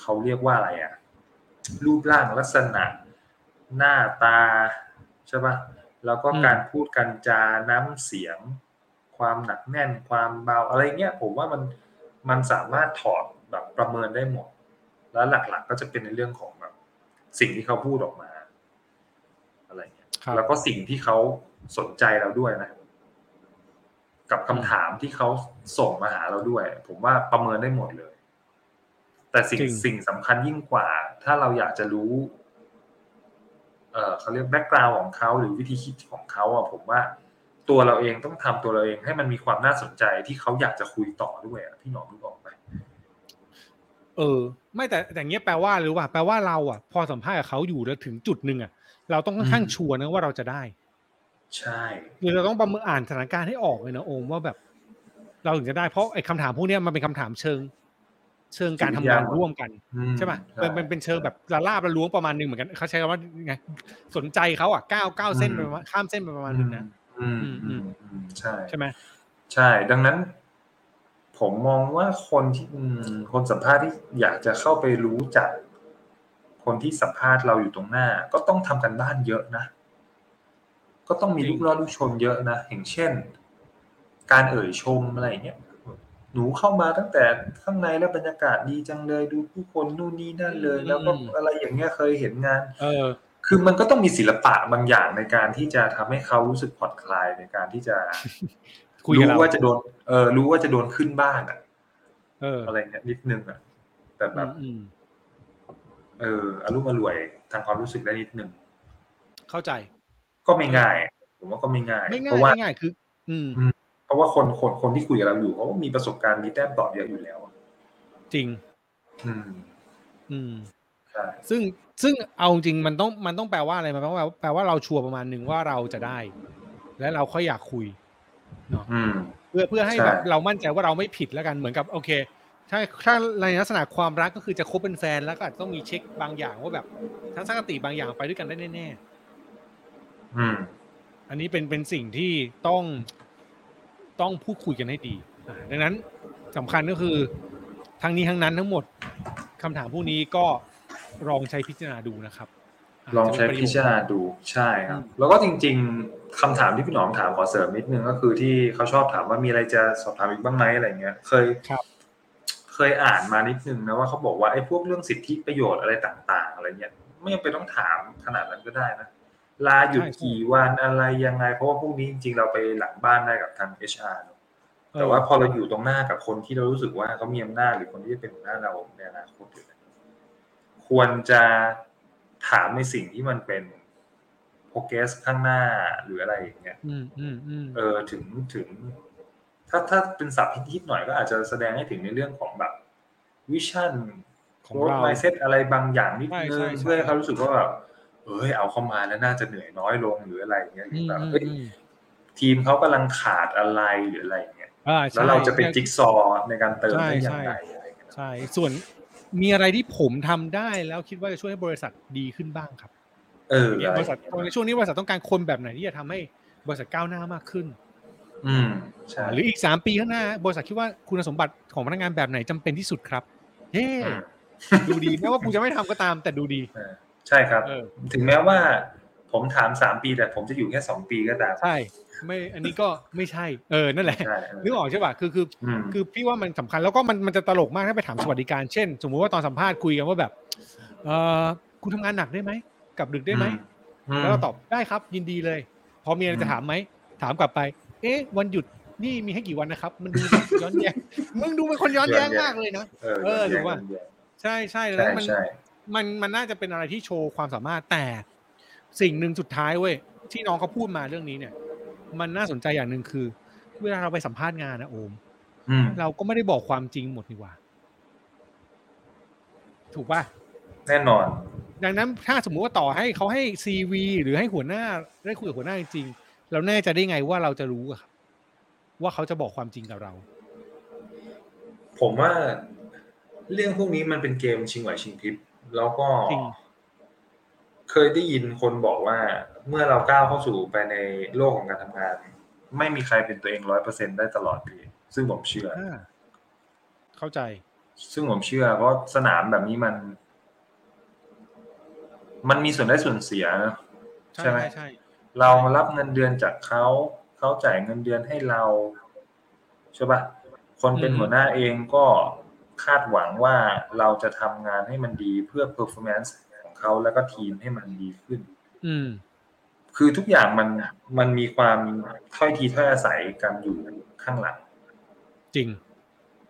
[SPEAKER 3] เขาเรียกว่าอะไรอะรูปร่างลักษณะ หน้าตา ใช่ปะแล้วก็
[SPEAKER 2] อืม
[SPEAKER 3] การพูดกันจาน้ำเสียง ความหนักแน่นความเบาอะไรเงี้ยผมว่ามันมันสามารถถอดแบบประเมินได้หมด แล้วหลักๆ ก็จะเป็นในเรื่องของแบบสิ่งที่เขาพูดออกมา อะไรเงี้ย
[SPEAKER 2] ครับ
[SPEAKER 3] แล้วก็สิ่งที่เขาสนใจเราด้วยนะ กับคำถามที่เขาส่งมาหาเราด้วย ผมว่าประเมินได้หมดเลย แต่สิ่ง
[SPEAKER 2] จริง
[SPEAKER 3] สิ่งสำคัญยิ่งกว่า ถ้าเราอยากจะรู้ เออเขาเรียกแบ็กกราวน์ของเขาหรือวิธีคิดของเขาอะผมว่าตัวเราเองต้องทำตัวเราเองให้มันมีความน่าสนใจที่เขาอยากจะคุยต่อด้วยอะพี่หนอมรู้บอกไหม
[SPEAKER 2] เออ ไม่แต่แต่เงี้ยแปลว่าหรือว่า แปลว่าเราอะ พอสัมภาษณ์กับเขาอยู่แล้วถึงจุดหนึ่งอะ เราต้องค่อนข้างชัวร์นะว่าเราจะได้
[SPEAKER 3] ใช่
[SPEAKER 2] คือเราต้องประเมินอ่านสถานการณ์ให้ออกเลยนะโอมว่าแบบ เราถึงจะได้เพราะไอ้คำถามพวกเนี้ยมันเป็นคำถามเชิง เชิงการทำงานร่วมกัน
[SPEAKER 3] อื
[SPEAKER 2] ใช่ป่ะมันมันเป็นเชิงแบบละลาบละล้วงประมาณหนึ่งเหมือนกันเขาใช้คำว่าไงสนใจเขาอะก้าวก้าวเส้นไปประมาณข้ามเส้นไปประมาณหนึ่งนะ
[SPEAKER 3] อืม
[SPEAKER 2] อืมอื
[SPEAKER 3] อื
[SPEAKER 2] ม
[SPEAKER 3] มอืมใช่
[SPEAKER 2] ใช่ไหม
[SPEAKER 3] ใช่ ดังนั้น ผมมองว่าคนที่อืมคนสัมภาษณ์ที่อยากจะเข้าไปรู้จัก คนที่สัมภาษณ์เราอยู่ตรงหน้า ก็ต้องทำกันบ้านเยอะนะก็ต้องมีลูกล่อลูกชนเยอะนะอย่างเช่น การเอ่ยชมอะไรอย่างเงี้ย หนูเข้ามาตั้งแต่ข้างในแล้วบรรยากาศดีจังเลยดูผู้คนนู่นนี่นั่นเลย แล้วก็อะไรอย่างเงี้ยเคยเห็นงาน
[SPEAKER 2] เออ
[SPEAKER 3] คือมันก็ต้องมีศิลปะบางอย่างในการที่จะทำให้เขารู้สึกผ่อนคลายในการที่จะ
[SPEAKER 2] คุยกับ
[SPEAKER 3] รู้
[SPEAKER 2] เรา
[SPEAKER 3] ว่าจะโดน เออ รู้ว่าจะโดนขึ้นบ้านอะ
[SPEAKER 2] เออ
[SPEAKER 3] อะไรเงี้ยนิดนึงอะแต่แบ
[SPEAKER 2] อื
[SPEAKER 3] บ
[SPEAKER 2] มอืม
[SPEAKER 3] เอออารมณ์อร่วยทางความรู้สึกได้นิดนึง
[SPEAKER 2] เข้าใจ
[SPEAKER 3] ก็ไม่ง่าย ผมว่าก็ไม่ง่าย
[SPEAKER 2] ไม่
[SPEAKER 3] เพ
[SPEAKER 2] ง่าย
[SPEAKER 3] ราะว่า
[SPEAKER 2] ไม่ง่ายคือ อืม
[SPEAKER 3] เพ ราะว่าคนคนคนที่คุยกับเราอยู่เขาก็มีประสบการณ์มีแต้มต่อเยอะอยู่แล้วอะ
[SPEAKER 2] จริง
[SPEAKER 3] อืม
[SPEAKER 2] อืม
[SPEAKER 3] ใช่
[SPEAKER 2] ซึ่งซึ่งเอาจริงมันต้องมันต้องแปลว่าอะไรมันแปลว่าแปลว่าเราชัวร์ประมาณหนึ่งว่าเราจะได้ และเราค่อยอยากคุยเนาะ
[SPEAKER 3] อืม
[SPEAKER 2] เพื่อเพื่อให้
[SPEAKER 3] ใช่
[SPEAKER 2] แบบเรามั่นใจว่าเราไม่ผิดแล้วกันเหมือนกับโอเค ถ้าถ้าในลักษณะความรักก็คือจะคบเป็นแฟนแล้วก็อาจจะต้องมีเช็คบางอย่างว่าแบบทัศนคติบางอย่างไปด้วยกันได้แน่
[SPEAKER 3] อืม
[SPEAKER 2] ๆอันนี้เป็นเป็นสิ่งที่ต้อง ต้องพูดคุยกันให้ดีอ่าดังนั้นสำคัญก็คือทั้งนี้ทั้งนั้นทั้งหมดคำถามพวกนี้ก็ลองใช้พิจารณาดูนะครับา
[SPEAKER 3] ลองใช้
[SPEAKER 2] จะเป็นประโย
[SPEAKER 3] พิ
[SPEAKER 2] ชน์
[SPEAKER 3] จารณาดูใช่ครับ
[SPEAKER 2] อืม
[SPEAKER 3] แล้วก็จริง ๆคำถามที่พี่หนอมถามขอเสริมนิดนึงก็คือที่เขาชอบถามว่ามีอะไรจะสอบถามอีกบ้างไหมอะไรเงี้ย เคย
[SPEAKER 2] ครับ
[SPEAKER 3] เคยอ่านมานิดนึงนะว่าเขาบอกว่าไอ้พวกเรื่องสิทธิประโยชน์อะไรต่าง ๆ อะไรเงี้ยไม่จำเป็นต้องถามขนาดนั้นก็ได้นะ ลาหยุด
[SPEAKER 2] ใช่ใช่
[SPEAKER 3] กี่วันอะไรยังไง เพราะว่าพวกนี้จริงๆเราไปหลังบ้านได้กับทาง HR เนอะ
[SPEAKER 2] เออ
[SPEAKER 3] แต่ว่าพอเราอยู่ตรงหน้ากับคนที่เรารู้สึกว่าเขามีอำนาจหรือคนที่จะเป็นหัวหน้าเราในอนาคตอยู่เนี่ยควรจะถามในสิ่งที่มันเป็น progress ข้างหน้าหรืออะไรอย่างเงี้ย
[SPEAKER 2] อืมอืมอืม
[SPEAKER 3] เออถึงถึง ถ้าถ้าเป็นศัพท์ฮิตๆหน่อยก็อาจจะแสดงให้ถึงในเรื่องของแบบ vision
[SPEAKER 2] ของ
[SPEAKER 3] โรด
[SPEAKER 2] เรา
[SPEAKER 3] mindset อะไรบางอย่างนิดนึง
[SPEAKER 2] ใช่
[SPEAKER 3] เพื่อให้เขารู้สึกว่าแบบ เอ้ยเอาเข้ามาแล้วน่าจะเหนื่อยน้อยลงหรืออะไรอย่างเงี้ยหรื
[SPEAKER 2] อื
[SPEAKER 3] อ
[SPEAKER 2] ม
[SPEAKER 3] แบบ
[SPEAKER 2] อืม
[SPEAKER 3] เฮ้ย
[SPEAKER 2] อืม
[SPEAKER 3] ทีมเขากำลังขาดอะไรหรืออะไรอย่างเงี้ย
[SPEAKER 2] อ่า
[SPEAKER 3] แล้
[SPEAKER 2] ใช่
[SPEAKER 3] วเราจะเป็นจิ๊กซอว์ในการเติม
[SPEAKER 2] ใช่
[SPEAKER 3] ได้อย่าง
[SPEAKER 2] ใช่
[SPEAKER 3] ไรอะไรอย่างเงี้ย
[SPEAKER 2] ใช่ส่วนมีอะไรที่ผมทำได้แล้วคิดว่าจะช่วยให้บริษัทดีขึ้นบ้างครับ
[SPEAKER 3] เออ
[SPEAKER 2] อย่างเงี้ย
[SPEAKER 3] อะไร
[SPEAKER 2] บริษัทในช่วงนี้บริษัทต้องการคนแบบไหนที่จะทำให้บริษัทก้าวหน้ามากขึ้น
[SPEAKER 3] อืมใช่
[SPEAKER 2] หรืออีกสามปีข้างหน้า บริษัทคิดว่าคุณสมบัติของพนักงานแบบไหนจำเป็นที่สุดครับ เฮ้
[SPEAKER 3] อืม
[SPEAKER 2] ดูดีแม้ว่ากูจะไม่ทำก็ตามแต่ดูดี
[SPEAKER 3] เออ ใช่ครับ
[SPEAKER 2] เออ
[SPEAKER 3] ถึงแม้ว่าผมถามสามปีแต่ผมจะอยู่แค่สองปีก็ตาม
[SPEAKER 2] ใช่ ไม่อันนี้ก็ไม่ใช่ เออนั่นแหละ
[SPEAKER 3] ใช่เออ
[SPEAKER 2] นึกออกใช่ป่ะคือคือ
[SPEAKER 3] อืม
[SPEAKER 2] คือพี่ว่ามันสำคัญแล้วก็มันมันจะตลกมากถ้าไปถามสวัสดิการเช่น สมมุติว่าตอนสัมภาษณ์คุยกันว่าแบบ เออคุณทำงานหนักได้ไหมกลับดึกได้ไหม
[SPEAKER 3] อืม
[SPEAKER 2] แล้วเราตอบได้ครับ ยินดีเลย พอมีอะไร
[SPEAKER 3] อืม
[SPEAKER 2] จะถามไหมถามกลับไป เอ๊ะ วันหยุดนี่มีให้กี่วันนะครับ มันดูแบบย้อนแย้งมึงดูเป็นคนย้อนแย้งมากเลยนะ
[SPEAKER 3] เออ
[SPEAKER 2] เออ
[SPEAKER 3] แย่ง
[SPEAKER 2] ถูกป่ะ
[SPEAKER 3] แย่ง
[SPEAKER 2] ใช่ใช่
[SPEAKER 3] ใช่
[SPEAKER 2] แล้วมัน
[SPEAKER 3] ใช่
[SPEAKER 2] มันมันน่าจะเป็นอะไรที่โชว์ความสามารถแต่สิ่งหนึ่งสุดท้ายเว้ยที่น้องเขาพูดมาเรื่องนี้เนี่ย มันน่าสนใจอย่างหนึ่งคือ เวลาเราไปสัมภาษณ์งานนะโอม
[SPEAKER 3] อืม
[SPEAKER 2] เราก็ไม่ได้บอกความจริงหมดนี่หว่า ถูกป่ะ
[SPEAKER 3] แน่นอน
[SPEAKER 2] ดังนั้นถ้าสมมุติว่าต่อให้เขาให้ซีวีหรือให้หัวหน้าได้คุยกับหัวหน้าจริงๆเราแน่ใจะได้ไงว่าเราจะรู้อะครับว่าเขาจะบอกความจริงกับเรา
[SPEAKER 3] ผมว่าเรื่องพวกนี้มันเป็นเกมชิงไหวชิงพริบ แล้วก็
[SPEAKER 2] จริง
[SPEAKER 3] เคยได้ยินคนบอกว่า เมื่อเราก้าวเข้าสู่ไปในโลกของการทำงาน ไม่มีใครเป็นตัวเองร้อยเปอร์เซ็นได้ตลอดพี่ซึ่งผมเชื่อ
[SPEAKER 2] อ่าเข้าใจ
[SPEAKER 3] ซึ่งผมเชื่อ เพราะสนามแบบนี้มัน มันมีส่วนได้ส่วนเสียนะ
[SPEAKER 2] ใช่
[SPEAKER 3] ใช่ไหม
[SPEAKER 2] ใช่ใช่
[SPEAKER 3] เรารับเงินเดือนจากเขาเขาจ่ายเงินเดือนให้เราใช่ปะคนเป็นหัวหน้าเองก็ คาดหวังว่าเราจะทำงานให้มันดีเพื่อ performance ของเขาแล้วก็ทีมให้มันดีขึ้น
[SPEAKER 2] อืม
[SPEAKER 3] คือทุกอย่างมันมันมีความถ้อยทีถ้อยอาศัยกันอยู่ข้างหลัง
[SPEAKER 2] จริง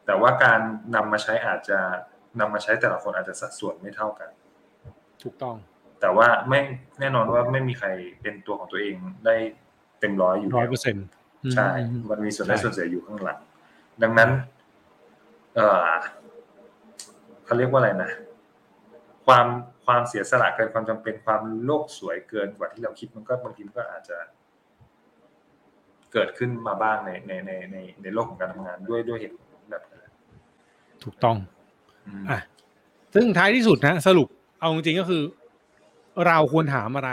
[SPEAKER 3] แต่ว่าการนำมาใช้อาจจะนำมาใช้แต่ละคนอาจจะสัดส่วนไม่เท่ากัน
[SPEAKER 2] ถูกต้อง
[SPEAKER 3] แต่ว่าไม่แน่นอนว่าไม่มีใครเป็นตัวของตัวเองได้เต็มร้อยอยู่
[SPEAKER 2] ร้อย
[SPEAKER 3] แล้ว
[SPEAKER 2] เปอร์เซ็นต์
[SPEAKER 3] ใช่ มันมีส่วนได้
[SPEAKER 2] ใช่
[SPEAKER 3] ส่วนเสียอยู่ข้างหลัง ดังนั้น เอ่อเขาเรียกว่าอะไรนะ ความความเสียสละเกินความจำเป็นความโลกสวยเกินกว่าที่เราคิดมันก็บางทีมันก็อาจจะเกิดขึ้นมาบ้างในในในในในโลกของการทำงานด้วยด้วยเหตุผลแบบนั้น
[SPEAKER 2] ถูกต้อง
[SPEAKER 3] อืม
[SPEAKER 2] อะซึ่งท้ายที่สุดนะสรุปเอาจริงๆก็คือ เราควรถามอะไร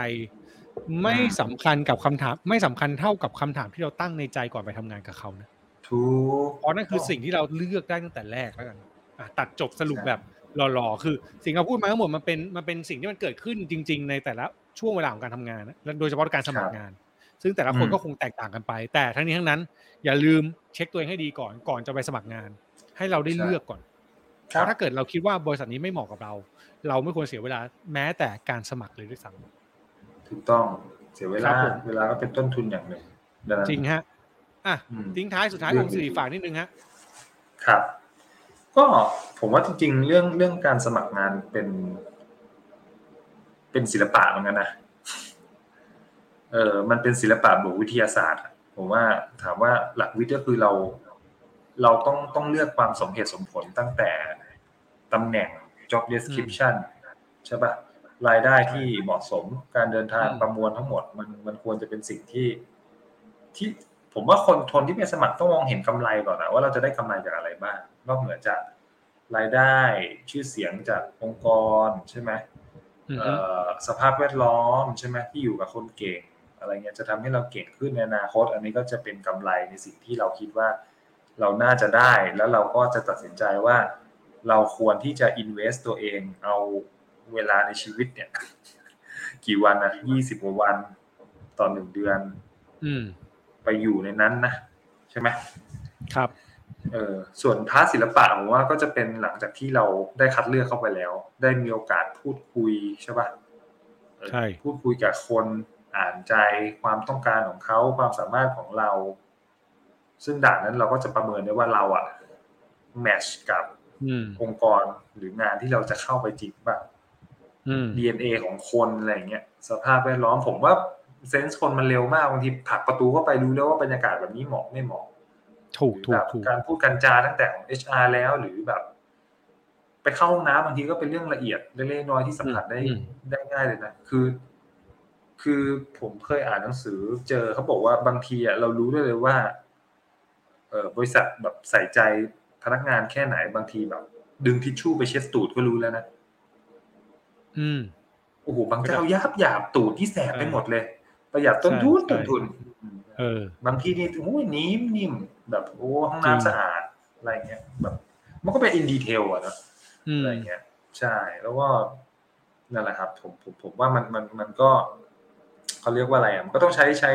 [SPEAKER 2] ไม่สำคัญกับคำถาม ไม่สำคัญเท่ากับคำถามที่เราตั้งในใจก่อนไปทำงานกับเขานะ
[SPEAKER 3] ทุก
[SPEAKER 2] เพราะนั่นคือสิ่งที่เราเลือกได้ตั้งแต่แรกแล้วกันอะตัดจบสรุปแบบหล่อๆ คือสิ่งที่เราพูดมาทั้งหมดมันเป็นมันเป็นสิ่งที่มันเกิดขึ้นจริง ๆ ในแต่ละช่วงเวลาของการทำงานนะและโดยเฉพาะการสมัครงาน ซึ่งแต่ละคนก็คงแตกต่างกันไป แต่ทั้งนี้ทั้งนั้น อย่าลืมเช็คตัวเองให้ดีก่อนก่อนจะไปสมัครงาน ให้เราได้เลือกก่อนเพราะถ้าเกิดเราคิดว่าบริษัทนี้ไม่เหมาะกับเรา เราไม่ควรเสียเวลาแม้แต่การสมัครเลยด้วยซ้
[SPEAKER 3] ถูกต้องเสียเว
[SPEAKER 2] ครั
[SPEAKER 3] ลา
[SPEAKER 2] บผม
[SPEAKER 3] เวลาก็เป็นต้นทุนอย่างหนึ่งดังนั้นำ
[SPEAKER 2] จริงฮะ อะ
[SPEAKER 3] อืม
[SPEAKER 2] ทิ้งท้ายสุดท้าย
[SPEAKER 3] เรื่
[SPEAKER 2] ผ
[SPEAKER 3] อง
[SPEAKER 2] มสิริฝากนิดนึงฮะ
[SPEAKER 3] ครับ ก็ผมว่าจริง ๆ เรื่องเรื่องการสมัครงานเป็น เป็นศิลปะเหมือนกันนะเออมันเป็นศิลปะบวกวิทยาศาสตร์อะผมว่าถามว่าหลักวิทย์ก็คือเรา เราต้องต้องเลือกความสมเหตุสมผลตั้งแต่ตำแหน่ง job description ใช่ปะรายได้ที่เหมาะสมการเดินทาง
[SPEAKER 2] อืม
[SPEAKER 3] ประมวลทั้งหมด มันมันควรจะเป็นสิ่งที่ที่ ผมว่าคนทนที่ไปสมัครต้องมองเห็นกำไรก่อนนะว่าเราจะได้กำไรจากอะไรบ้างนอกเหนือจากรายได้ชื่อเสียงจากองค์กรใช่ไหม
[SPEAKER 2] อืม
[SPEAKER 3] เอ่อสภาพแวดล้อมใช่ไหมที่อยู่กับคนเก่ง อะไรเงี้ยจะทำให้เราเก่งขึ้นในอนาคต อันนี้ก็จะเป็นกำไรในสิ่งที่เราคิดว่าเราน่าจะได้แล้วเราก็จะตัดสินใจว่า เราควรที่จะ invest ตัวเองเอาเวลาในชีวิตเนี่ย กี่วันนะยี่สิบกว่าวันต่อหนึ่งเดือน
[SPEAKER 2] อืม
[SPEAKER 3] ไปอยู่ในนั้นนะใช่ไหม
[SPEAKER 2] ครับ
[SPEAKER 3] เออส่วนพาร์ทศิลปะผมว่าก็จะเป็นหลังจากที่เราได้คัดเลือกเข้าไปแล้ว ได้มีโอกาสพูดคุยใช่ปะเออ
[SPEAKER 2] ใช่
[SPEAKER 3] พูดคุยกับคนอ่านใจความต้องการของเขาความสามารถของเรา ซึ่งด่านนั้นเราก็จะประเมินได้ว่าเราอะแมชกับ
[SPEAKER 2] อืม
[SPEAKER 3] องค์กรหรืองานที่เราจะเข้าไปจริงป่ะ
[SPEAKER 2] อืม
[SPEAKER 3] DNA ของคนอะไรอย่างเงี้ยสภาพแวดล้อมผมว่า เซนส์คนมันเร็วมากบางทีผลักประตูเข้าไปรู้แล้วว่าบรรยากาศแบบนี้เหมาะไม่เหมาะ
[SPEAKER 2] ถูก
[SPEAKER 3] หรือ
[SPEAKER 2] ถู
[SPEAKER 3] แบ
[SPEAKER 2] ก
[SPEAKER 3] บ
[SPEAKER 2] ถูก
[SPEAKER 3] การพูดกันจาตั้งแต่ของ HR แล้วหรือแบบ ไปเข้าห้องน้ำบางทีก็เป็นเรื่องละเอียดเล็กๆน้อยๆที่สัมผัสได้
[SPEAKER 2] อืม
[SPEAKER 3] ได้ง่ายเลยนะคือ คือผมเคยอ่านหนังสือ เจอเขาบอกว่าบางทีอะเรารู้ได้เลยว่า เออบริษัทแบบใส่ใจพนักงานแค่ไหนบางทีแบบ ดึงทิชชู่ไปเช็ดตูดก็รู้แล้วนะ
[SPEAKER 2] อืม
[SPEAKER 3] โอ้โหบางเจ้ายับหยาบตูดที่แสบไป
[SPEAKER 2] ใช่
[SPEAKER 3] หมดเลย ประหยัดต้น
[SPEAKER 2] ใช่
[SPEAKER 3] ทุน
[SPEAKER 2] ใช่
[SPEAKER 3] ต้นทุน
[SPEAKER 2] เออ
[SPEAKER 3] บางทีนี่โอ้ยนิ่มนิ่มแบบโอ้ห้อง
[SPEAKER 2] จริง
[SPEAKER 3] น้ำสะอาดอะไรเงี้ยแบบ มันก็เป็นอินดีเทลอะเนอะ
[SPEAKER 2] อืม
[SPEAKER 3] อะไรเงี้ย ใช่ แล้วก็นั่นแหละครับ ผมผมผมว่ามันมันมันก็เขาเรียกว่าอะไรอะมันก็ต้องใช้ใช้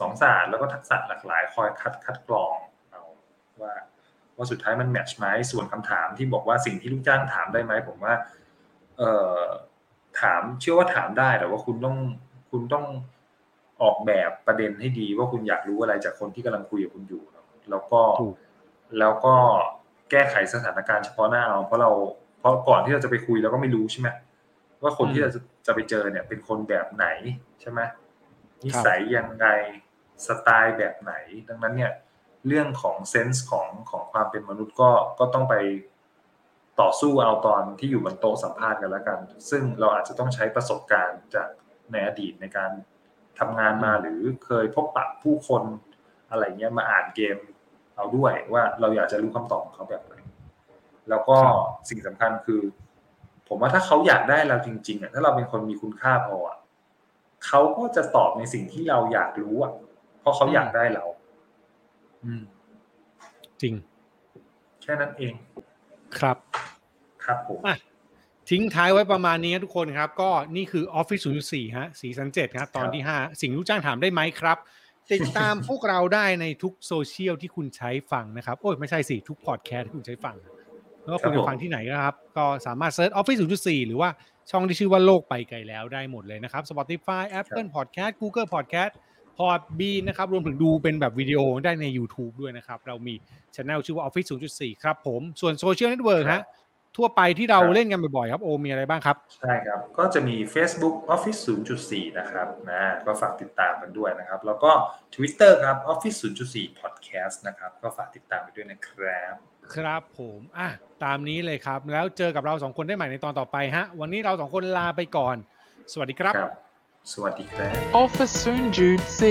[SPEAKER 3] สองศาสตร์แล้วก็ทักษะหลากหลายคอยคัดคัดกรองเอาว่าว่าสุดท้ายมันแมทช์ไหมส่วนคำถามที่บอกว่าสิ่งที่ลูกจ้างถามได้ไหมผมว่า เอ่อถามเชื่อว่าถามได้แต่ว่าคุณต้องคุณต้อง ออกแบบประเด็นให้ดีว่าคุณอยากรู้อะไรจากคนที่กำลังคุยกับคุณอยู่เนอะแล้วก็
[SPEAKER 2] ถูก
[SPEAKER 3] แล้วก็แก้ไขสถานการณ์เฉพาะหน้าเอาเพราะเราเพราะก่อนที่เราจะไปคุยเราก็ไม่รู้ใช่ไหมว่าคนที่เราจะจะไปเจอเนี่ย เป็นคนแบบไหนใช่ไหมนิสัยยังไงสไตล์แบบไหน ดังนั้นเนี่ย เรื่องของเซนส์ของของความเป็นมนุษย์ก็ก็ต้องไปต่อสู้เอาตอนที่อยู่บนโต๊ะสัมภาษณ์กันแล้วกัน ซึ่งเราอาจจะต้องใช้ประสบการณ์จากในอดีตในการ ทำงานมาหรือเคยพบปะผู้คนอะไรเงี้ยมาอ่านเกมเอาด้วยว่าเราอยากจะรู้คำตอบของเขาแบบไหนแล้วก็
[SPEAKER 2] ครับ
[SPEAKER 3] สิ่งสำคัญคือ ผมว่าถ้าเขาอยากได้เราจริง ๆอะถ้าเราเป็นคนมีคุณค่าพออะเขาก็จะตอบในสิ่งที่เราอยากรู้อะเพราะเขาอยากได้เรา อืม
[SPEAKER 2] จริง
[SPEAKER 3] แค่นั้นเอง
[SPEAKER 2] ครับ
[SPEAKER 3] ครับผม
[SPEAKER 2] อะ ทิ้งท้ายไว้ประมาณนี้ครับทุกคนครับ ก็นี่คือ Office 0.4ฮะ season เจ็ดครับตอนที่ 5 สิ่งลูกจ้างถามได้ไหมครับ ติดตามพวกเราได้ในทุกโซเชียลที่คุณใช้ฟังนะครับ โอ้ยไม่ใช่สิ ทุกพอดแคสต์ที่คุณใช้ฟังแล้วก็คุณจะฟังที่ไหนก็ครับ ก็สามารถ search Office 0.4 หรือว่าช่องที่ชื่อว่าโลกไปไกลแล้วได้หมดเลยนะครับ Spotify Apple Podcast Google Podcast Podbean นะครับรวมถึงดูเป็นแบบวิดีโอได้ใน YouTube ด้วยนะครับ เรามีช anel ชื่อว่า Office 0.4 ครับผม ส่วนโซเชียลเน็ตเวิร์กฮะ ทั่วไปที่เรา
[SPEAKER 3] ครับ
[SPEAKER 2] เล่นกันบ่อยๆครับโอมีอะไรบ้างครับ
[SPEAKER 3] ใช่ครับ ก็จะมี Facebook Office 0.4 นะครับนะก็ฝากติดตามกันด้วยนะครับ แล้วก็ Twitter ครับ Office 0.4 Podcast นะครับ ก็ฝากติดตามไปด้วยนะครับ
[SPEAKER 2] ครับผมอะตามนี้เลยครับ แล้วเจอกับเราสองคนได้ใหม่ในตอนต่อไปฮะ วันนี้เราสองคนลาไปก่อน สวัสดีครับ
[SPEAKER 3] ครับสวัสดีครับ
[SPEAKER 1] Office Soon Jude C.